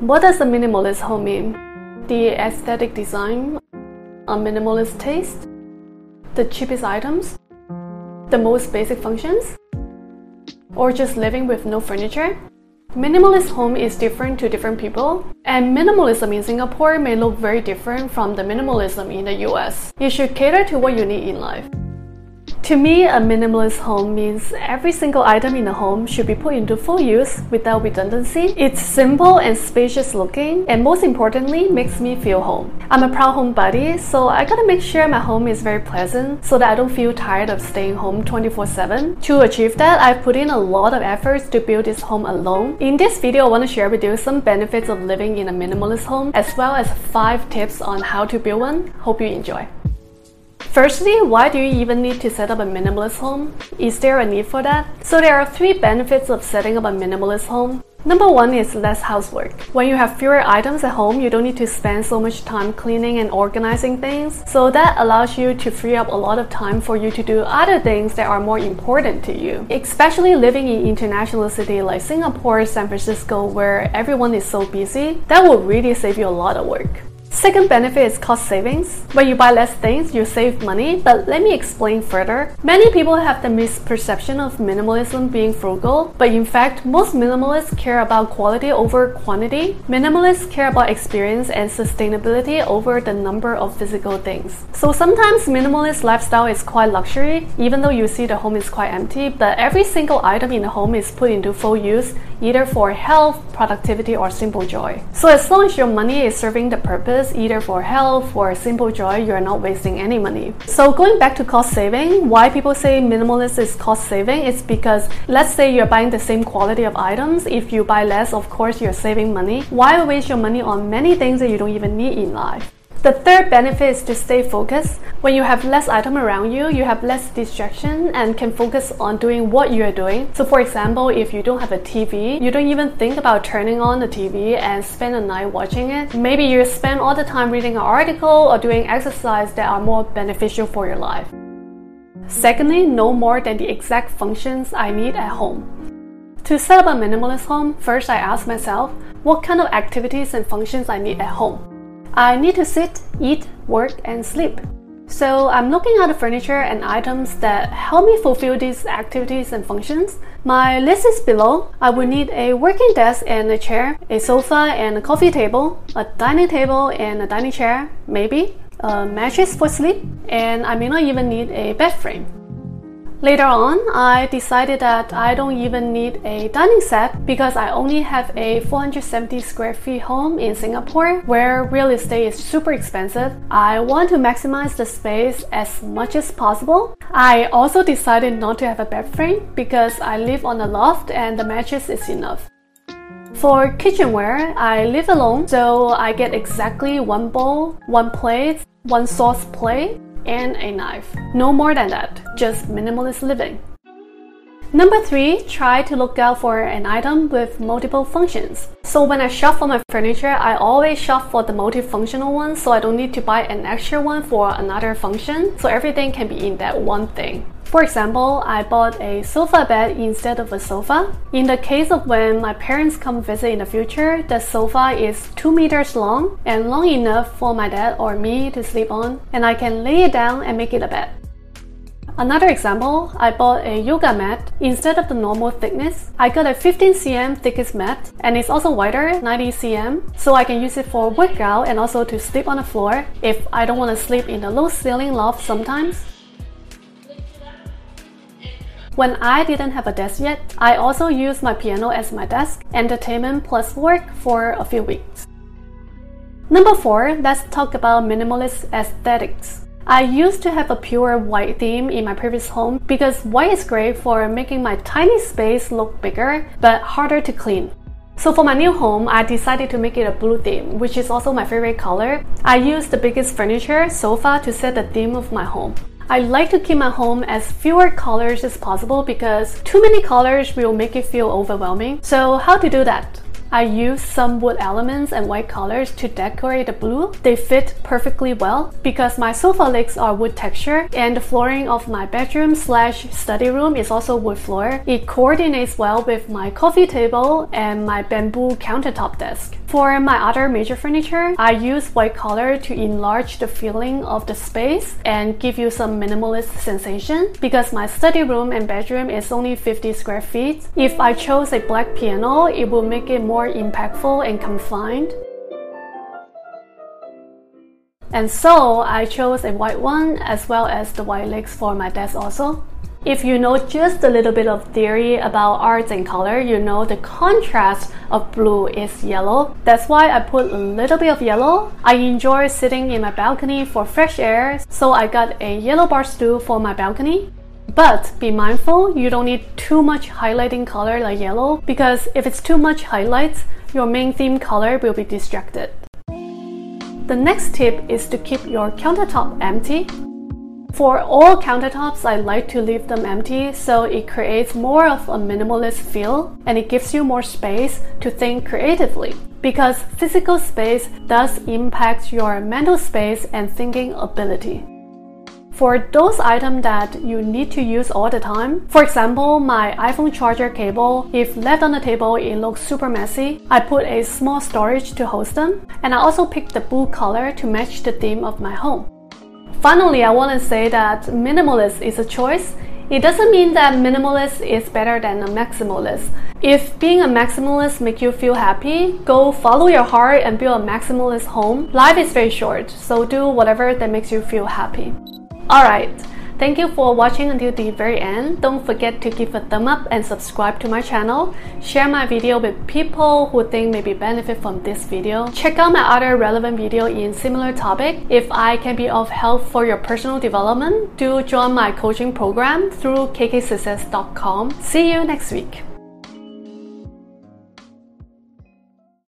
What does a minimalist home mean? The aesthetic design, a minimalist taste, the cheapest items, the most basic functions, or just living with no furniture? Minimalist home is different to different people, and minimalism in Singapore may look very different from the minimalism in the US. You should cater to what you need in life. To me, a minimalist home means every single item in the home should be put into full use without redundancy. It's simple and spacious looking, and most importantly, makes me feel home. I'm a proud homebody, so I gotta make sure my home is very pleasant so that I don't feel tired of staying home 24 7. To achieve that, I've put in a lot of efforts to build this home alone. In this video, I want to share with you some benefits of living in a minimalist home as well as 5 tips on how to build one. Hope you enjoy. Firstly, why do you even need to set up a minimalist home? Is there a need for that? So there are three benefits of setting up a minimalist home. Number one is less housework. When you have fewer items at home, you don't need to spend so much time cleaning and organizing things. So that allows you to free up a lot of time for you to do other things that are more important to you. Especially living in international city like Singapore, San Francisco, where everyone is so busy, that will really save you a lot of work. Second benefit is cost savings. When you buy less things, you save money, but let me explain further. Many people have the misperception of minimalism being frugal, but in fact, most minimalists care about quality over quantity. Minimalists care about experience and sustainability over the number of physical things. So sometimes minimalist lifestyle is quite luxury, even though you see the home is quite empty, but every single item in the home is put into full use, either for health, productivity, or simple joy. So as long as your money is serving the purpose, either for health or simple joy, you're not wasting any money. So going back to cost saving, why people say minimalist is cost saving is because let's say you're buying the same quality of items. If you buy less, of course you're saving money. Why waste your money on many things that you don't even need in life? The third benefit is to stay focused. When you have less item around you, you have less distraction and can focus on doing what you are doing. So for example, if you don't have a TV, you don't even think about turning on the TV and spend a night watching it. Maybe you spend all the time reading an article or doing exercise that are more beneficial for your life. Secondly, know more than the exact functions I need at home. To set up a minimalist home, first I ask myself what kind of activities and functions I need at home. I need to sit, eat, work, and sleep. So I'm looking at the furniture and items that help me fulfill these activities and functions. My list is below. I will need a working desk and a chair, a sofa and a coffee table, a dining table and a dining chair, maybe, a mattress for sleep, and I may not even need a bed frame. Later on, I decided that I don't even need a dining set because I only have a 470 square feet home in Singapore where real estate is super expensive. I want to maximize the space as much as possible. I also decided not to have a bed frame because I live on a loft and the mattress is enough. For kitchenware, I live alone, so I get exactly one bowl, one plate, one sauce plate, and a knife. No more than that, just minimalist living. Number three, try to look out for an item with multiple functions. So when I shop for my furniture, I always shop for the multifunctional one so I don't need to buy an extra one for another function. So everything can be in that one thing. For example, I bought a sofa bed instead of a sofa. In the case of when my parents come visit in the future, the sofa is 2 meters long and long enough for my dad or me to sleep on, and I can lay it down and make it a bed. Another example, I bought a yoga mat. Instead of the normal thickness, I got a 15 cm thickest mat and it's also wider, 90 cm, so I can use it for workout and also to sleep on the floor if I don't want to sleep in the low ceiling loft sometimes. When I didn't have a desk yet, I also used my piano as my desk, entertainment plus work for a few weeks. Number 4, let's talk about minimalist aesthetics. I used to have a pure white theme in my previous home because white is great for making my tiny space look bigger but harder to clean. So for my new home, I decided to make it a blue theme, which is also my favorite color. I used the biggest furniture, sofa, to set the theme of my home. I like to keep my home as fewer colors as possible because too many colors will make it feel overwhelming. So how to do that? I use some wood elements and white colors to decorate the blue. They fit perfectly well because my sofa legs are wood texture and the flooring of my bedroom slash study room is also wood floor. It coordinates well with my coffee table and my bamboo countertop desk. For my other major furniture, I use white color to enlarge the feeling of the space and give you some minimalist sensation because my study room and bedroom is only 50 square feet. If I chose a black piano, it will make it more impactful and confined. And so I chose a white one as well as the white legs for my desk also. If you know just a little bit of theory about arts and color, you know the contrast of blue is yellow. That's why I put a little bit of yellow. I enjoy sitting in my balcony for fresh air, so I got a yellow bar stool for my balcony. But be mindful, you don't need too much highlighting color like yellow because if it's too much highlights, your main theme color will be distracted. The next tip is to keep your countertop empty for all countertops, I like to leave them empty so it creates more of a minimalist feel and it gives you more space to think creatively. Because physical space does impact your mental space and thinking ability. For those items that you need to use all the time, for example, my iPhone charger cable, if left on the table, it looks super messy. I put a small storage to host them, and I also picked the blue color to match the theme of my home. Finally, I want to say that minimalist is a choice. It doesn't mean that minimalist is better than a maximalist. If being a maximalist makes you feel happy, go follow your heart and build a maximalist home. Life is very short, so do whatever that makes you feel happy. Alright, Thank you for watching until the very end. Don't forget to give a thumb up and subscribe to my channel. Share my video with people who think maybe benefit from this video. Check out my other relevant video in similar topic. If I can be of help for your personal development, do join my coaching program through kksuccess.com. See you next week.